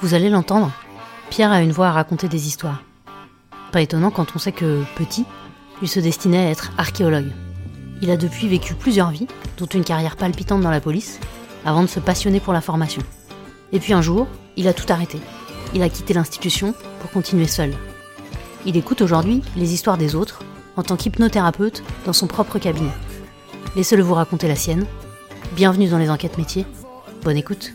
Vous allez l'entendre, Pierre a une voix à raconter des histoires. Pas étonnant quand on sait que, petit, il se destinait à être archéologue. Il a depuis vécu plusieurs vies, dont une carrière palpitante dans la police, avant de se passionner pour la formation. Et puis un jour, il a tout arrêté. Il a quitté l'institution pour continuer seul. Il écoute aujourd'hui les histoires des autres en tant qu'hypnothérapeute dans son propre cabinet. Laissez-le vous raconter la sienne. Bienvenue dans les enquêtes métiers. Bonne écoute.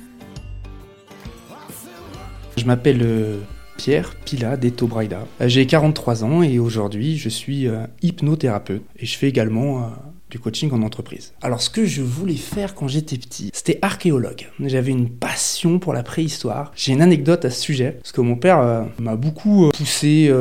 Je m'appelle euh, Pierre Pila Deto Braida. Euh, J'ai 43 ans et aujourd'hui je suis euh, hypnothérapeute et je fais également du coaching en entreprise. Alors ce que je voulais faire quand j'étais petit, c'était archéologue. J'avais une passion pour la préhistoire. J'ai une anecdote à ce sujet, parce que mon père m'a beaucoup poussé.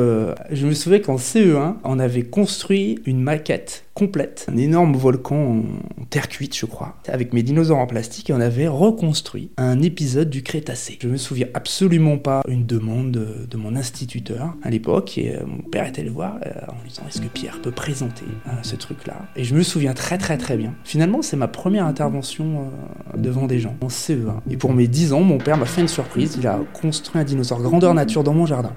je me souviens qu'en CE1, on avait construit une maquette complète, un énorme volcan en terre cuite, je crois, avec mes dinosaures en plastique, et on avait reconstruit un épisode du Crétacé. Je me souviens absolument pas une demande de, mon instituteur à l'époque, et euh, mon père était le voir euh, en lui disant Est-ce que Pierre peut présenter euh, ce truc-là? Et je me souviens très très très bien. Finalement, c'est ma première intervention devant des gens en CE1. Et pour mes 10 ans, mon père m'a fait une surprise il a construit un dinosaure grandeur nature dans mon jardin.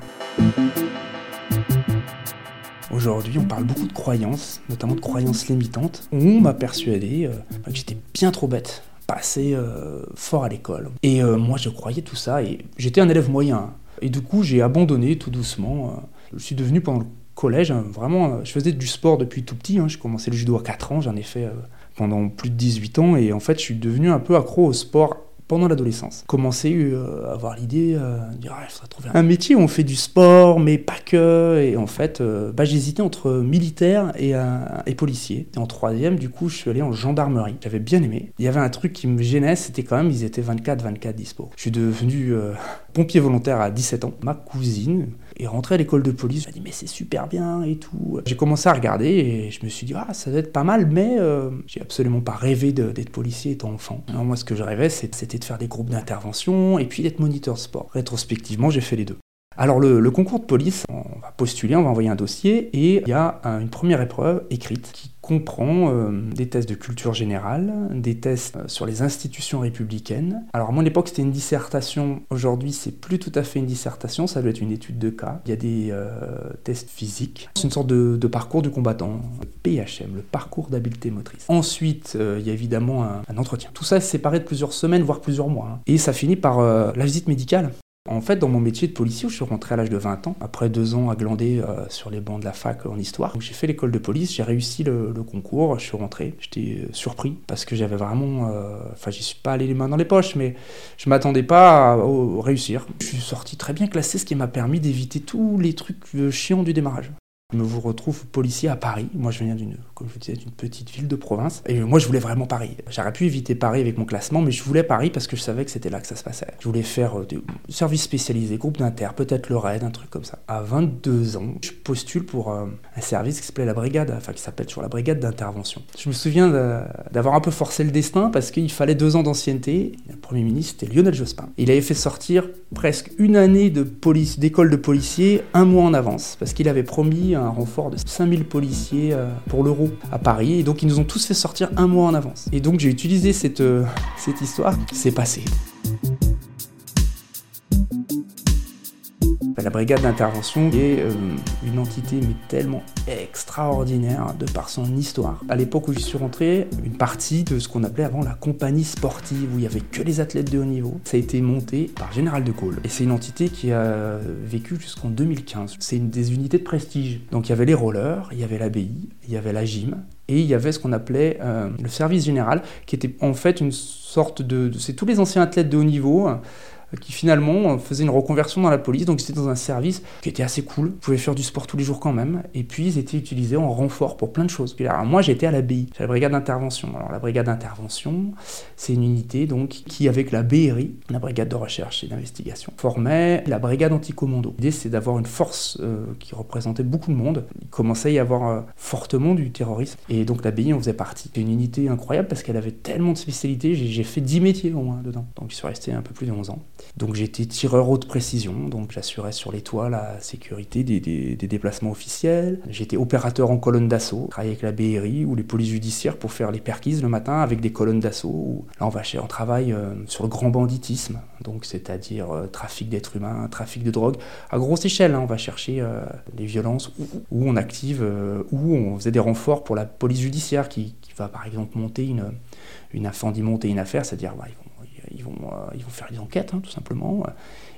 Aujourd'hui, on parle beaucoup de croyances, notamment de croyances limitantes. On m'a persuadé euh, que j'étais bien trop bête, pas assez euh, fort à l'école. Et euh, moi, je croyais tout ça, et j'étais un élève moyen. Et du coup, j'ai abandonné tout doucement. je suis devenu pendant le collège, hein, vraiment, je faisais du sport depuis tout petit. Hein. J'ai commencé le judo à 4 ans, j'en ai fait pendant plus de 18 ans, et en fait, je suis devenu un peu accro au sport pendant l'adolescence. Commencer euh, à avoir l'idée euh, de dire, ah, il faudrait trouver un métier où on fait du sport, mais pas que. Et en fait, euh, bah, j'hésitais entre militaire et, et policier. Et en troisième, du coup, je suis allé en gendarmerie. J'avais bien aimé. Il y avait un truc qui me gênait, c'était quand même, ils étaient 24-24 dispo. Je suis devenu pompier volontaire à 17 ans. Ma cousine est rentrée à l'école de police. M'a dit mais c'est super bien et tout. J'ai commencé à regarder et je me suis dit ah ça doit être pas mal mais euh, j'ai absolument pas rêvé d'être policier étant enfant. Moi ce que je rêvais c'était de faire des groupes d'intervention et puis d'être moniteur sport. Rétrospectivement j'ai fait les deux. Alors le, concours de police, on va postuler, on va envoyer un dossier et il y a une première épreuve écrite qui comprend euh, des tests de culture générale, des tests euh, sur les institutions républicaines. Alors à mon époque c'était une dissertation, aujourd'hui c'est plus tout à fait une dissertation, ça doit être une étude de cas. Il y a des euh, tests physiques, c'est une sorte de, parcours du combattant, le PHM, le parcours d'habileté motrice. Ensuite il y a évidemment un, entretien. Tout ça est séparé de plusieurs semaines, voire plusieurs mois. Hein. Et ça finit par la visite médicale. En fait, dans mon métier de policier, je suis rentré à l'âge de 20 ans, après deux ans à glander euh, sur les bancs de la fac en histoire, j'ai fait l'école de police, j'ai réussi le, concours, je suis rentré. J'étais euh, surpris parce que j'avais vraiment. Euh, enfin, j'y suis pas allé les mains dans les poches, mais je m'attendais pas à, réussir. Je suis sorti très bien classé, ce qui m'a permis d'éviter tous les trucs chiants du démarrage. Je me vous retrouve policier à Paris. Moi, je viens d'une, comme vous disais, d'une petite ville de province. Et moi, je voulais vraiment Paris. J'aurais pu éviter Paris avec mon classement, mais je voulais Paris parce que je savais que c'était là que ça se passait. Je voulais faire euh, des services spécialisés, groupe d'inter, peut-être le RAID, un truc comme ça. À 22 ans, je postule pour euh, un service qui s'appelait la brigade, enfin qui s'appelle toujours la brigade d'intervention. Je me souviens d'avoir un peu forcé le destin parce qu'il fallait deux ans d'ancienneté. Le premier ministre, c'était Lionel Jospin. Il avait fait sortir presque une année de police, d'école de policiers un mois en avance parce qu'il avait promis un renfort de 5000 policiers euh, pour l'euro à Paris. Et donc ils nous ont tous fait sortir un mois en avance. Et donc j'ai utilisé cette, euh, cette histoire. C'est passé. La brigade d'intervention est euh, une entité mais tellement extraordinaire de par son histoire. À l'époque où je suis rentré, une partie de ce qu'on appelait avant la compagnie sportive, où il y avait que les athlètes de haut niveau, ça a été monté par Général de Gaulle. Et c'est une entité qui a vécu jusqu'en 2015. C'est une des unités de prestige. Donc il y avait les rollers, il y avait l'ABI, il y avait la gym, et il y avait ce qu'on appelait euh, le service général, qui était en fait une sorte de... de c'est tous les anciens athlètes de haut niveau qui finalement faisait une reconversion dans la police. Donc c'était dans un service qui était assez cool. Vous pouvez faire du sport tous les jours quand même. Et puis ils étaient utilisés en renfort pour plein de choses. alors, moi j'étais à la BI, la brigade d'intervention. Alors la brigade d'intervention, c'est une unité donc qui avec la BRI, la brigade de recherche et d'investigation, formait la brigade anticommando. L'idée c'est d'avoir une force euh, qui représentait beaucoup de monde. Il commençait à y avoir euh, fortement du terrorisme. Et donc la BI en faisait partie. C'est une unité incroyable parce qu'elle avait tellement de spécialités. J'ai fait 10 métiers au moins dedans. Donc je suis resté un peu plus de 11 ans. Donc j'étais tireur haute précision, donc j'assurais sur les toits la sécurité des, déplacements officiels. J'étais opérateur en colonne d'assaut, travaillais avec la BRI ou les polices judiciaires pour faire les perquises le matin avec des colonnes d'assaut. Là on va on travaille euh, sur le grand banditisme, donc c'est-à-dire euh, trafic d'êtres humains, trafic de drogue à grosse échelle. Hein. on va chercher euh, les violences où, on active, où on faisait des renforts pour la police judiciaire qui, va par exemple monter une, une monter une affaire, c'est-à-dire bah, ils vont, euh, ils vont faire des enquêtes, hein, tout simplement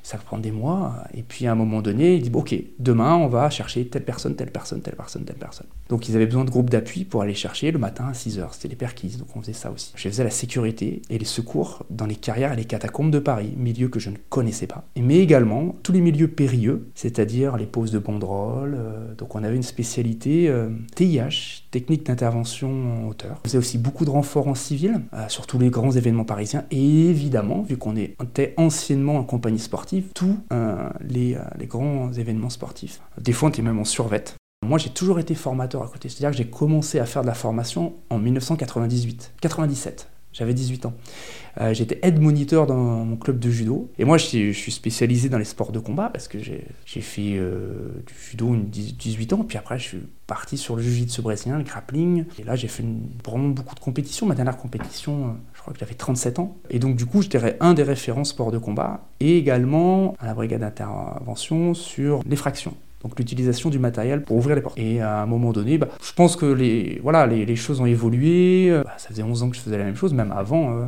ça va des mois. Et puis à un moment donné, il dit Ok, demain, on va chercher telle personne, telle personne, telle personne, telle personne. Donc ils avaient besoin de groupes d'appui pour aller chercher le matin à 6 h C'était les perquises, donc on faisait ça aussi. Je faisais la sécurité et les secours dans les carrières et les catacombes de Paris, milieu que je ne connaissais pas. Mais également tous les milieux périlleux, c'est-à-dire les poses de banderoles. Euh, donc on avait une spécialité TIH, euh, technique d'intervention en hauteur. On faisait aussi beaucoup de renforts en civil, euh, sur tous les grands événements parisiens. Et évidemment, vu qu'on était anciennement en compagnie sportive, tous euh, les, euh, les, grands événements sportifs. Des fois, on était même en survette. Moi, j'ai toujours été formateur à côté. C'est-à-dire que j'ai commencé à faire de la formation en 1998, 97. J'avais 18 ans. Euh, j'étais aide moniteur dans mon club de judo. Et moi, je suis spécialisé dans les sports de combat parce que j'ai fait du judo une 18 ans. Puis après, je suis parti sur le jiu-jitsu brésilien, le grappling. Et là, j'ai fait vraiment beaucoup de compétitions. Ma dernière compétition, que j'avais 37 ans. Et donc, du coup, j'étais un des référents sport de combat et également à la brigade d'intervention sur l'effraction. Donc l'utilisation du matériel pour ouvrir les portes. Et à un moment donné, bah, je pense que les, voilà, les, choses ont évolué. Bah, ça faisait 11 ans que je faisais la même chose, même avant. Euh,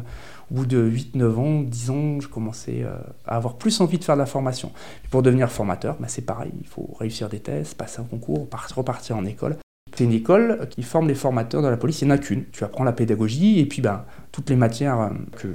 au bout de 8-9 ans, 10 ans, je commençais euh, à avoir plus envie de faire de la formation. Et pour devenir formateur, bah, c'est pareil, il faut réussir des tests, passer un concours, repartir en école. C'est une école qui forme les formateurs de la police, il n'y en a qu'une. Tu apprends la pédagogie et puis ben, toutes les matières euh,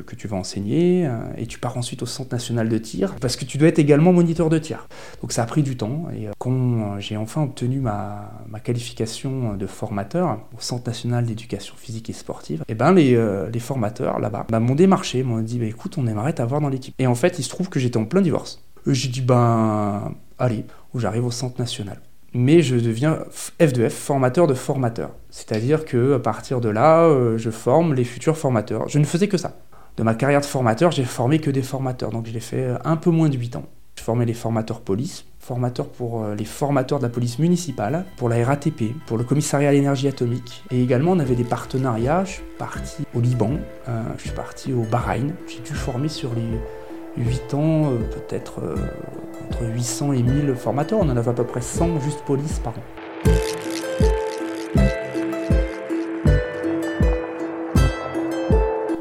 que, tu vas enseigner euh, et tu pars ensuite au Centre national de tir parce que tu dois être également moniteur de tir. Donc ça a pris du temps et euh, quand j'ai enfin obtenu ma, qualification de formateur au Centre national d'éducation physique et sportive, et ben les, les formateurs là-bas ben, m'ont démarché, m'ont dit bah, écoute on aimerait t'avoir dans l'équipe. Et en fait il se trouve que j'étais en plein divorce. J'ai dit ben allez, j'arrive au Centre national mais je deviens F2F, formateur de formateurs. C'est-à-dire que à partir de là, euh, je forme les futurs formateurs. Je ne faisais que ça. De ma carrière de formateur, j'ai formé que des formateurs, donc je l'ai fait euh, un peu moins de 8 ans. Je formais les formateurs police, formateurs pour euh, les formateurs de la police municipale, pour la RATP, pour le commissariat à l'énergie atomique. Et également, on avait des partenariats. Je suis parti au Liban, je suis parti au Bahreïn. J'ai dû former sur les 8 ans, peut-être entre 800 et 1000 formateurs. On en avait à peu près 100 juste police par an.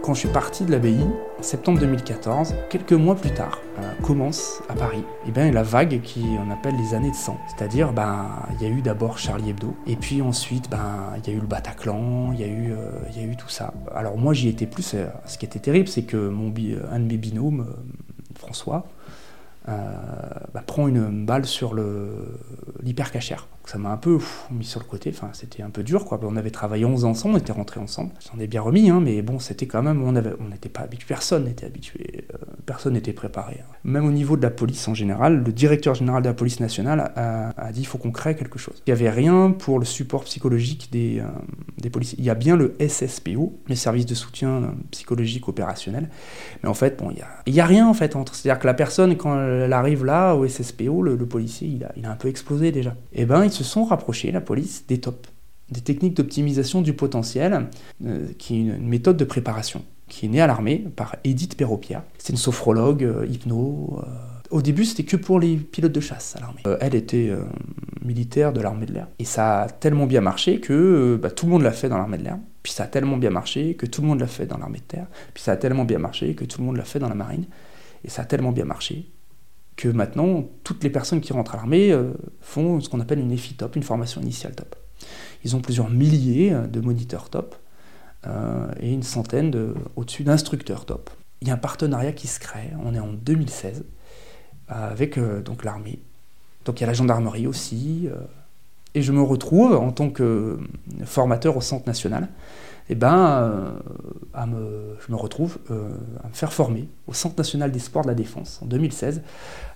Quand je suis parti de l'abbaye, en septembre 2014, quelques mois plus tard, euh, commence à Paris et eh bien, la vague qui on appelle les années de sang. C'est-à-dire, ben, il y a eu d'abord Charlie Hebdo, et puis ensuite, ben, il y a eu le Bataclan, il y, a eu, euh, y a eu tout ça. Alors moi, j'y étais plus. Euh, ce qui était terrible, c'est que mon un de mes binômes, François, bah, prend une balle sur l'hypercachère. Ça m'a un peu mis sur le côté, c'était un peu dur. Quoi. On avait travaillé 11 ans ensemble, on était rentrés ensemble. J'en ai bien remis, hein, mais bon, c'était quand même, on n'était pas habitué, personne n'était habitué, euh, personne n'était préparé. Même au niveau de la police en général, le directeur général de la police nationale a, dit il faut qu'on crée quelque chose. Il n'y avait rien pour le support psychologique des, euh, policiers. Il y a bien le SSPO, les services de soutien psychologique opérationnel, mais en fait, bon, il n'y a, rien en fait entre. C'est-à-dire que la personne, quand elle arrive là, au SSPO, le, policier, il a, un peu explosé déjà. Eh ben, ils se sont rapprochés, la police, des TOP, des techniques d'optimisation du potentiel, euh, qui est une, méthode de préparation, qui est née à l'armée par Edith Perropia. C'est une sophrologue, euh, hypno. Euh, au début, c'était que pour les pilotes de chasse à l'armée. elle était militaire de l'armée de l'air. Et ça a tellement bien marché que bah, tout le monde l'a fait dans l'armée de l'air. Puis ça a tellement bien marché que tout le monde l'a fait dans l'armée de terre. Puis ça a tellement bien marché que tout le monde l'a fait dans la marine. Et ça a tellement bien marché que maintenant, toutes les personnes qui rentrent à l'armée euh, font ce qu'on appelle une EFI top, une formation initiale top. Ils ont plusieurs milliers euh, de moniteurs top euh, et une centaine de, au-dessus d'instructeurs top. Il y a un partenariat qui se crée, on est en 2016, avec donc l'armée. Donc il y a la gendarmerie aussi. et je me retrouve en tant que formateur au Centre national. Eh ben, me, je me retrouve à me faire former au Centre national des sports de la défense en 2016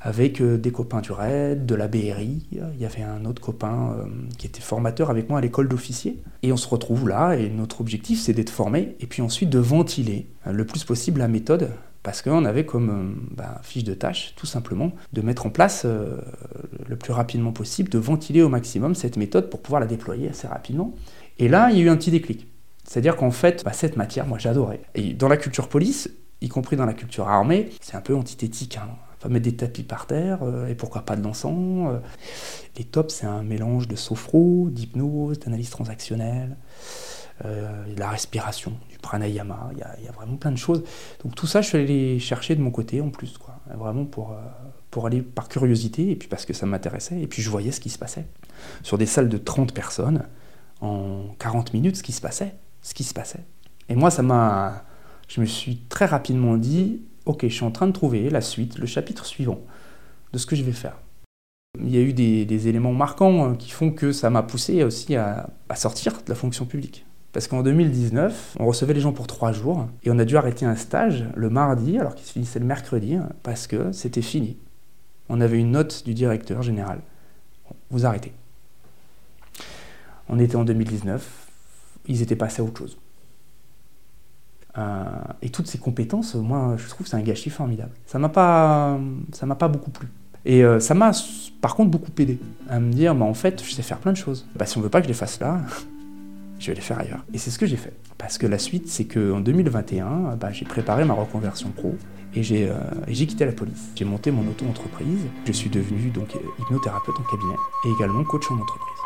avec des copains du RAID, de la BRI. Il y avait un autre copain qui était formateur avec moi à l'école d'officiers. Et on se retrouve là et notre objectif c'est d'être formé et puis ensuite de ventiler le plus possible la méthode parce qu'on avait comme euh, bah, fiche de tâche, tout simplement, de mettre en place euh, le plus rapidement possible, de ventiler au maximum cette méthode pour pouvoir la déployer assez rapidement. Et là, il y a eu un petit déclic. C'est-à-dire qu'en fait, bah, cette matière, moi j'adorais. Et dans la culture police, y compris dans la culture armée, c'est un peu antithétique. Hein. Va mettre des tapis par terre, euh, et pourquoi pas de l'encens. les tops, c'est un mélange de sophro, d'hypnose, d'analyse transactionnelle. Euh, la respiration, du pranayama, il y, a, vraiment plein de choses. Donc tout ça, je suis allé les chercher de mon côté en plus, quoi. vraiment pour, euh, pour aller par curiosité, et puis parce que ça m'intéressait, et puis je voyais ce qui se passait. Sur des salles de 30 personnes, en 40 minutes, ce qui se passait, ce qui se passait. Et moi, ça m'a... Je me suis très rapidement dit, ok, je suis en train de trouver la suite, le chapitre suivant de ce que je vais faire. Il y a eu des, éléments marquants hein, qui font que ça m'a poussé aussi à sortir de la fonction publique. Parce qu'en 2019, on recevait les gens pour trois jours et on a dû arrêter un stage le mardi alors qu'il se finissait le mercredi parce que c'était fini. On avait une note du directeur général. Vous arrêtez. On était en 2019, ils étaient passés à autre chose. Euh, et toutes ces compétences, moi, je trouve que c'est un gâchis formidable. Ça m'a pas, ça m'a pas beaucoup plu. Et euh, ça m'a, par contre, beaucoup aidé à me dire, bah, en fait, je sais faire plein de choses. Bah, si on veut pas que je les fasse là, je vais les faire ailleurs. Et c'est ce que j'ai fait. Parce que la suite, c'est qu'en 2021, bah, j'ai préparé ma reconversion pro et j'ai euh, quitté la police. J'ai monté mon auto-entreprise. Je suis devenu donc hypnothérapeute en cabinet et également coach en entreprise.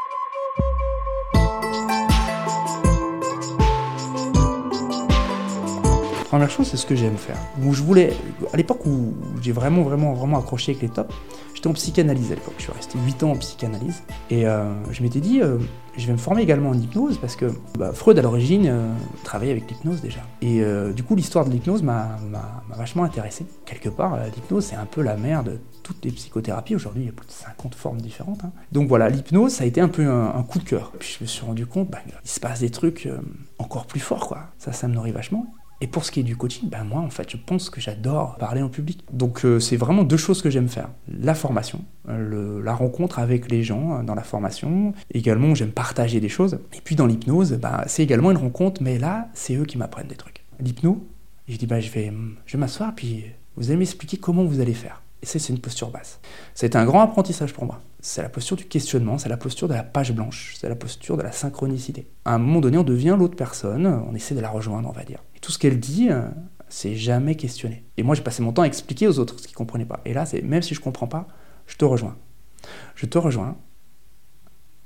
Première chose, c'est ce que j'aime faire. Où je voulais, à l'époque où j'ai vraiment, vraiment, vraiment accroché avec les tops, j'étais en psychanalyse à l'époque. Je suis resté 8 ans en psychanalyse. Et euh, je m'étais dit, euh, je vais me former également en hypnose parce que bah, Freud, à l'origine, euh, travaillait avec l'hypnose déjà. Et du coup, l'histoire de l'hypnose m'a vachement intéressé. Quelque part, l'hypnose, c'est un peu la mère de toutes les psychothérapies. Aujourd'hui, il y a plus de 50 formes différentes. Hein. Donc voilà, l'hypnose, ça a été un peu un, coup de cœur. Puis je me suis rendu compte, bah, il se passe des trucs encore plus forts, quoi. Ça, ça me nourrit vachement. Et pour ce qui est du coaching, ben moi en fait je pense que j'adore parler en public. Donc euh, c'est vraiment deux choses que j'aime faire. La formation, euh, la rencontre avec les gens euh, dans la formation. Également j'aime partager des choses. Et puis dans l'hypnose, ben, c'est également une rencontre, mais là c'est eux qui m'apprennent des trucs. L'hypno, je dis ben, je vais, je vais m'asseoir puis vous allez m'expliquer comment vous allez faire. Et ça, c'est une posture basse. C'est un grand apprentissage pour moi. C'est la posture du questionnement, c'est la posture de la page blanche, c'est la posture de la synchronicité. À un moment donné, on devient l'autre personne, on essaie de la rejoindre, on va dire. Tout ce qu'elle dit, euh, c'est jamais questionné. Et moi, j'ai passé mon temps à expliquer aux autres ce qu'ils ne comprenaient pas. Et là, c'est même si je ne comprends pas, je te rejoins. Je te rejoins.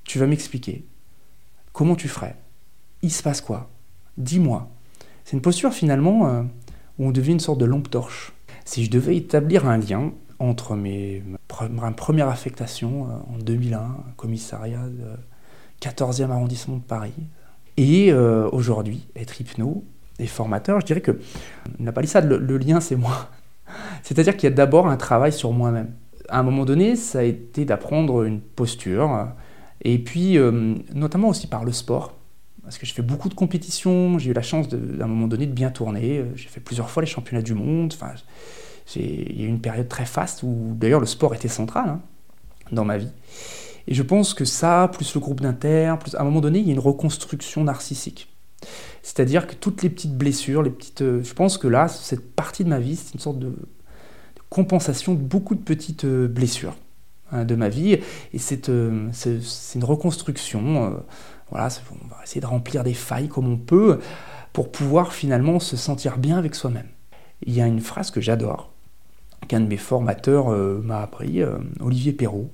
Tu vas m'expliquer comment tu ferais. Il se passe quoi? Dis-moi. C'est une posture finalement euh, où on devient une sorte de lampe torche. Si je devais établir un lien entre mes, ma première affectation euh, en 2001, commissariat de 14e arrondissement de Paris, et aujourd'hui, être hypno et formateur, je dirais que la palissade, le, le lien, c'est moi. C'est-à-dire qu'il y a d'abord un travail sur moi-même. À un moment donné, ça a été d'apprendre une posture, et puis euh, notamment aussi par le sport, parce que je fais beaucoup de compétitions, j'ai eu la chance d'un un moment donné de bien tourner, j'ai fait plusieurs fois les championnats du monde, enfin, il y a eu une période très faste où d'ailleurs le sport était central hein, dans ma vie. Et je pense que ça, plus le groupe d'inter, plus à un moment donné, il y a une reconstruction narcissique. C'est-à-dire que toutes les petites blessures, les petites, euh, je pense que là, cette partie de ma vie, c'est une sorte de, compensation de beaucoup de petites euh, blessures hein, de ma vie. Et c'est euh, une reconstruction. voilà, on va essayer de remplir des failles comme on peut pour pouvoir finalement se sentir bien avec soi-même. Il y a une phrase que j'adore, qu'un de mes formateurs m'a appris, Olivier Perrault,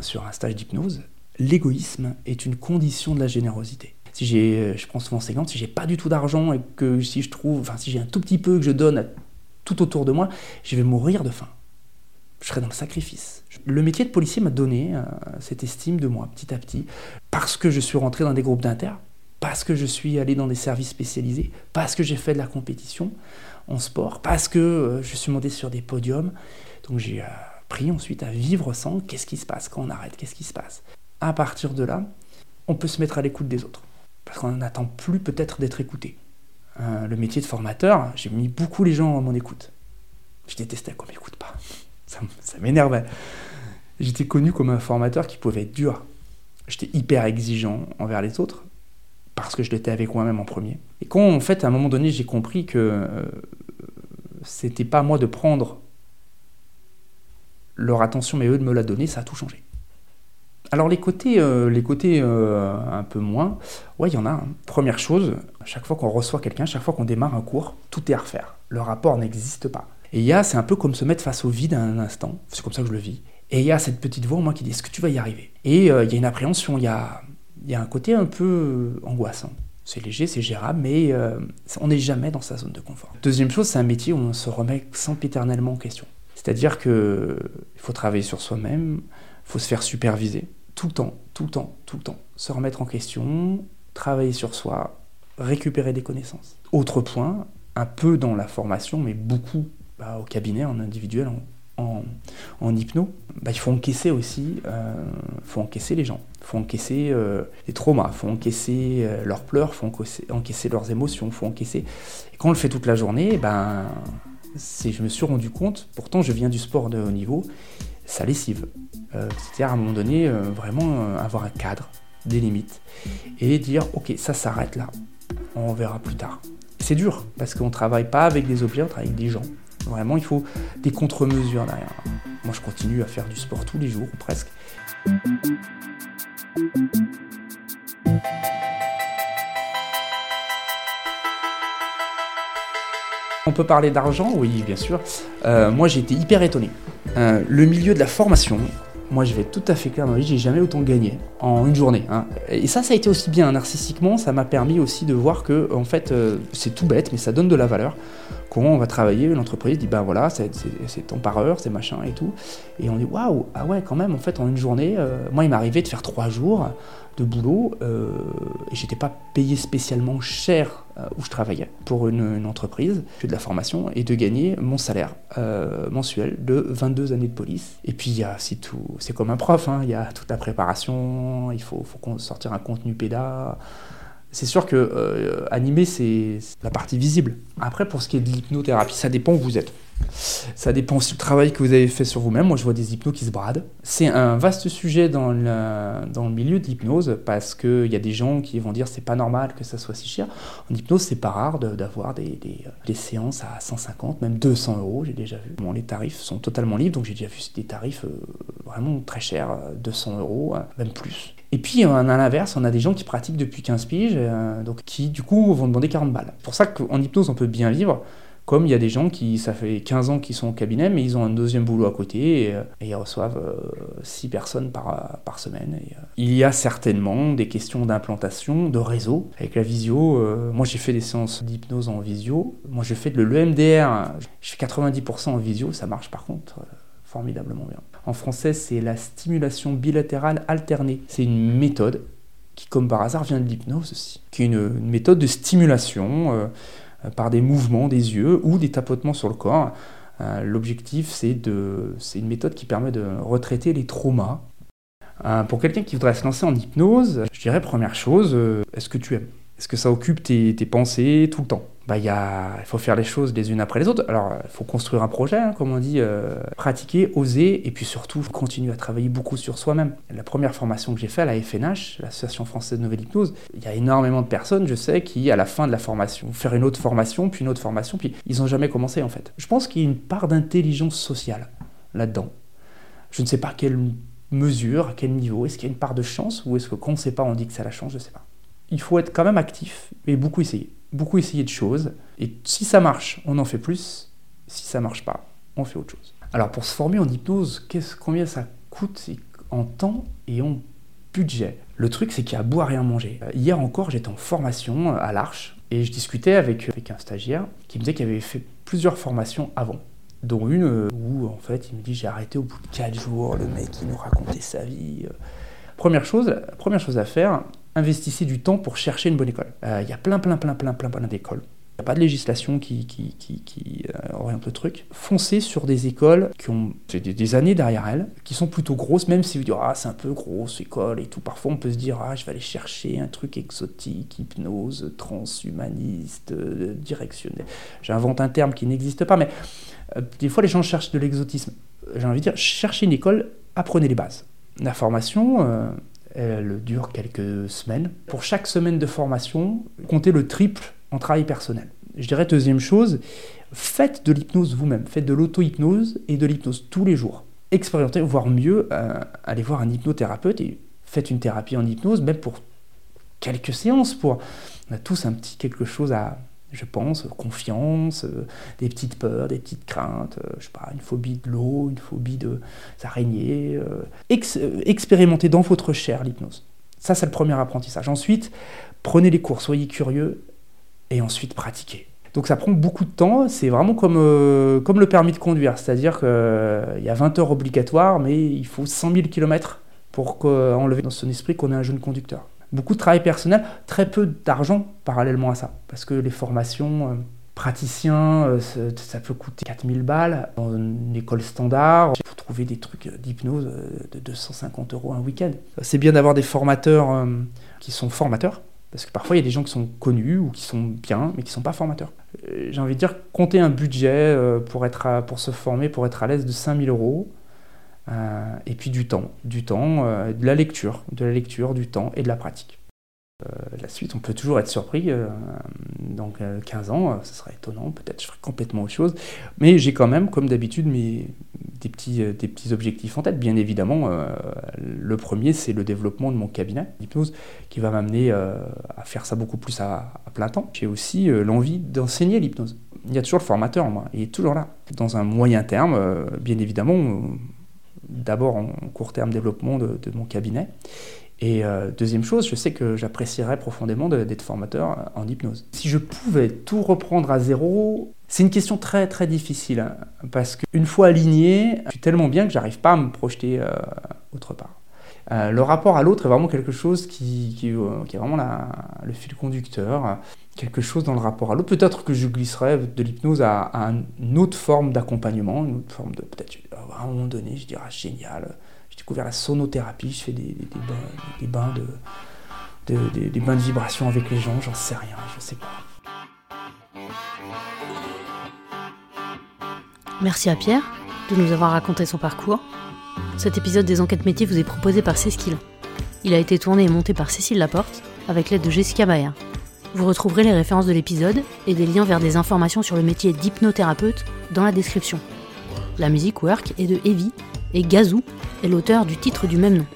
sur un stage d'hypnose. L'égoïsme est une condition de la générosité. Si j'ai, je prends souvent ces exemples, si j'ai pas du tout d'argent et que si je trouve, enfin si j'ai un tout petit peu que je donne tout autour de moi, je vais mourir de faim. Je serai dans le sacrifice. Le métier de policier m'a donné cette estime de moi petit à petit, parce que je suis rentré dans des groupes d'inter, parce que je suis allé dans des services spécialisés, parce que j'ai fait de la compétition en sport, parce que euh, je suis monté sur des podiums. Donc j'ai appris ensuite à vivre sans qu'est-ce qui se passe quand on arrête, qu'est-ce qui se passe. À partir de là, on peut se mettre à l'écoute des autres, parce qu'on n'attend plus peut-être d'être écouté. euh, le métier de formateur, j'ai mis beaucoup les gens à mon écoute. Je détestais qu'on m'écoute pas. Ça, m'énervait. J'étais connu comme un formateur qui pouvait être dur. J'étais hyper exigeant envers les autres parce que je l'étais avec moi-même en premier. Et quand en fait à un moment donné j'ai compris que euh, c'était pas à moi de prendre leur attention mais eux de me la donner, ça a tout changé. Alors les côtés, euh, les côtés euh, un peu moins, ouais, il y en a. Première chose, chaque fois qu'on reçoit quelqu'un, chaque fois qu'on démarre un cours, tout est à refaire. Le rapport n'existe pas. Et il y a, c'est un peu comme se mettre face au vide un instant. C'est comme ça que je le vis. Et il y a cette petite voix en moi qui dit Est-ce que tu vas y arriver? Et euh, il y a une appréhension, il y a, y a un côté un peu angoissant. C'est léger, c'est gérable, mais on n'est jamais dans sa zone de confort. Deuxième chose, c'est un métier où on se remet sempiternellement en question. C'est-à-dire qu'il faut travailler sur soi-même, faut se faire superviser tout le temps, tout le temps, tout le temps. Se remettre en question, travailler sur soi, récupérer des connaissances. Autre point, un peu dans la formation, mais beaucoup bah, au cabinet, en individuel, en, hypno, bah, il faut encaisser aussi, euh, faut encaisser les gens, il faut encaisser euh, les traumas, il faut encaisser euh, leurs pleurs, il faut encaisser, leurs émotions, il faut encaisser. Et quand on le fait toute la journée, ben, je me suis rendu compte, pourtant je viens du sport de haut niveau, ça lessive. Euh, c'est-à-dire à un moment donné, euh, vraiment euh, avoir un cadre, des limites, et dire ok, ça s'arrête là, on verra plus tard. C'est dur, parce qu'on ne travaille pas avec des objets, on travaille avec des gens. Vraiment, il faut des contre-mesures derrière. Moi, je continue à faire du sport tous les jours, presque. On peut parler d'argent, oui, bien sûr. moi, j'ai été hyper étonné. le milieu de la formation, moi, je vais être tout à fait clair j'ai jamais autant gagné en une journée. Hein. Et ça, ça a été aussi bien narcissiquement, ça m'a permis aussi de voir que, en fait, euh, c'est tout bête, mais ça donne de la valeur. On va travailler, l'entreprise dit, ben voilà, c'est temps par heure, c'est machin et tout. Et on dit, waouh, ah ouais, quand même, en fait, en une journée, euh, moi, il m'arrivait de faire trois jours de boulot euh, et j'étais pas payé spécialement cher euh, où je travaillais pour une, entreprise, je de la formation et de gagner mon salaire mensuel de 22 années de police. Et puis il y a tout, c'est comme un prof, hein, il y a toute la préparation, il faut, faut sortir un contenu péda. C'est sûr que animer c'est la partie visible. Après pour ce qui est de l'hypnothérapie, ça dépend où vous êtes. Ça dépend aussi du travail que vous avez fait sur vous-même. Moi, je vois des hypnos qui se bradent. C'est un vaste sujet dans le, dans le milieu de l'hypnose parce qu'il y a des gens qui vont dire c'est pas normal que ça soit si cher. En hypnose, c'est pas rare d'avoir des, des, séances à 150, même 200 euros, j'ai déjà vu. Bon, les tarifs sont totalement libres, donc j'ai déjà vu des tarifs euh, vraiment très chers, 200 euros, euh, même plus. Et puis, à l'inverse, on a des gens qui pratiquent depuis 15 piges, euh, donc qui, du coup, vont demander 40 balles. C'est pour ça qu'en hypnose, on peut bien vivre. Comme il y a des gens qui, ça fait 15 ans qu'ils sont au cabinet, mais ils ont un deuxième boulot à côté et, euh, ils reçoivent 6 euh, personnes par, euh, semaine. il y a certainement des questions d'implantation, de réseau. Avec la visio, moi j'ai fait des séances d'hypnose en visio. Moi je fais de l'EMDR, je fais 90% en visio, ça marche par contre formidablement bien. En français, c'est la stimulation bilatérale alternée. C'est une méthode qui, comme par hasard, vient de l'hypnose aussi, qui est une, méthode de stimulation. Euh, par des mouvements des yeux ou des tapotements sur le corps. Euh, l'objectif, c'est une méthode qui permet de retraiter les traumas. Euh, pour quelqu'un qui voudrait se lancer en hypnose, je dirais première chose, est-ce que tu aimes? Est-ce que ça occupe tes pensées tout le temps? Bah, il faut faire les choses les unes après les autres. Alors, il faut construire un projet, hein, comme on dit, euh, pratiquer, oser, et puis surtout continuer à travailler beaucoup sur soi-même. La première formation que j'ai faite à la FNH, l'Association française de nouvelle hypnose, il y a énormément de personnes, je sais, qui, à la fin de la formation, faire une autre formation, puis une autre formation, puis ils n'ont jamais commencé en fait. Je pense qu'il y a une part d'intelligence sociale là-dedans. Je ne sais pas quelle mesure, à quel niveau, est-ce qu'il y a une part de chance, ou est-ce que quand on ne sait pas, on dit que c'est la chance, je ne sais pas. Il faut être quand même actif et beaucoup essayer beaucoup essayer de choses. Et si ça marche, on en fait plus. Si ça marche pas, on fait autre chose. Alors pour se former en hypnose, combien ça coûte en temps et en budget? Le truc, c'est qu'il y a à boire et à manger. Euh, hier encore, j'étais en formation à l'Arche et je discutais avec, avec un stagiaire qui me disait qu'il avait fait plusieurs formations avant dont une euh, où en fait il me dit j'ai arrêté au bout de 4 jours, le mec il nous racontait sa vie. Euh. Première chose, première chose à faire, investissez du temps pour chercher une bonne école. Euh, il y a plein, plein, plein, plein, plein, plein d'écoles. Il y a pas de législation qui, qui, qui, euh, oriente le truc. Foncez sur des écoles qui ont des, années derrière elles, qui sont plutôt grosses, même si vous dites ah c'est un peu grosse école et tout. Parfois on peut se dire ah je vais aller chercher un truc exotique, hypnose, transhumaniste, euh, directionnel. J'invente un terme qui n'existe pas, mais des fois les gens cherchent de l'exotisme. J'ai envie de dire cherchez une école, apprenez les bases. La formation, elle dure quelques semaines. Pour chaque semaine de formation, comptez le triple en travail personnel. Je dirais deuxième chose, faites de l'hypnose vous-même, faites de l'auto-hypnose et de l'hypnose tous les jours. Expérimentez, voire mieux, euh, allez voir un hypnothérapeute et faites une thérapie en hypnose, même pour quelques séances. Pour... On a tous un petit quelque chose à, je pense, confiance, euh, des petites peurs, des petites craintes, euh, je sais pas, une phobie de l'eau, une phobie de araignées. expérimentez dans votre chair l'hypnose. Ça, c'est le premier apprentissage. Ensuite, prenez les cours, soyez curieux, et ensuite pratiquer. Donc ça prend beaucoup de temps, c'est vraiment comme, euh, comme le permis de conduire, c'est-à-dire qu'il euh, y a 20 heures obligatoires, mais il faut 100 000 km pour enlever dans son esprit qu'on est un jeune conducteur. Beaucoup de travail personnel, très peu d'argent parallèlement à ça, parce que les formations... Euh, praticiens, ça peut coûter 4000 balles. Dans une école standard, il faut trouver des trucs d'hypnose de 250 euros un week-end. C'est bien d'avoir des formateurs qui sont formateurs, parce que parfois, il y a des gens qui sont connus ou qui sont bien, mais qui ne sont pas formateurs. Euh, j'ai envie de dire, compter un budget euh, pour, être pour se former, pour être à l'aise de 5000 euros, euh, et puis du temps, du temps, de la lecture, de la lecture, du temps et de la pratique. la suite, on peut toujours être surpris. dans 15 ans, ce serait étonnant, peut-être je ferai complètement autre chose. Mais j'ai quand même, comme d'habitude, mes, des petits, euh, des petits objectifs en tête. Bien évidemment, euh, le premier, c'est le développement de mon cabinet d'hypnose qui va m'amener euh, à faire ça beaucoup plus à, plein temps. J'ai aussi l'envie d'enseigner l'hypnose. Il y a toujours le formateur, moi, il est toujours là. Dans un moyen terme, bien évidemment, d'abord en court terme développement de, mon cabinet. Et deuxième chose, je sais que j'apprécierais profondément d'être formateur en hypnose. Si je pouvais tout reprendre à zéro, c'est une question très très difficile hein, parce qu'une fois aligné, je suis tellement bien que j'arrive pas à me projeter euh, autre part. Euh, le rapport à l'autre est vraiment quelque chose qui, qui, euh, est vraiment le fil conducteur, quelque chose dans le rapport à l'autre. Peut-être que je glisserais de l'hypnose à, une autre forme d'accompagnement, une autre forme de peut-être à un moment donné, je dirais génial. J'ai découvert la sonothérapie, je fais des, bains, de, des bains de vibration avec les gens, j'en sais rien, je sais pas. Merci à Pierre de nous avoir raconté son parcours. Cet épisode des enquêtes métiers vous est proposé par Cécile. Il a été tourné et monté par Cécile Laporte avec l'aide de Jessica Bayer. Vous retrouverez les références de l'épisode et des liens vers des informations sur le métier d'hypnothérapeute dans la description. La musique Work est de Evie et Gazou est l'auteur du titre du même nom.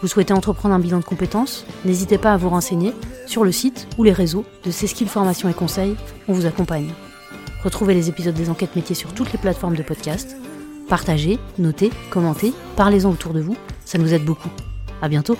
Vous souhaitez entreprendre un bilan de compétences? N'hésitez pas à vous renseigner sur le site ou les réseaux de Cécile Formation et Conseil, on vous accompagne. Retrouvez les épisodes des enquêtes métiers sur toutes les plateformes de podcast. Partagez, notez, commentez, parlez-en autour de vous, ça nous aide beaucoup. À bientôt.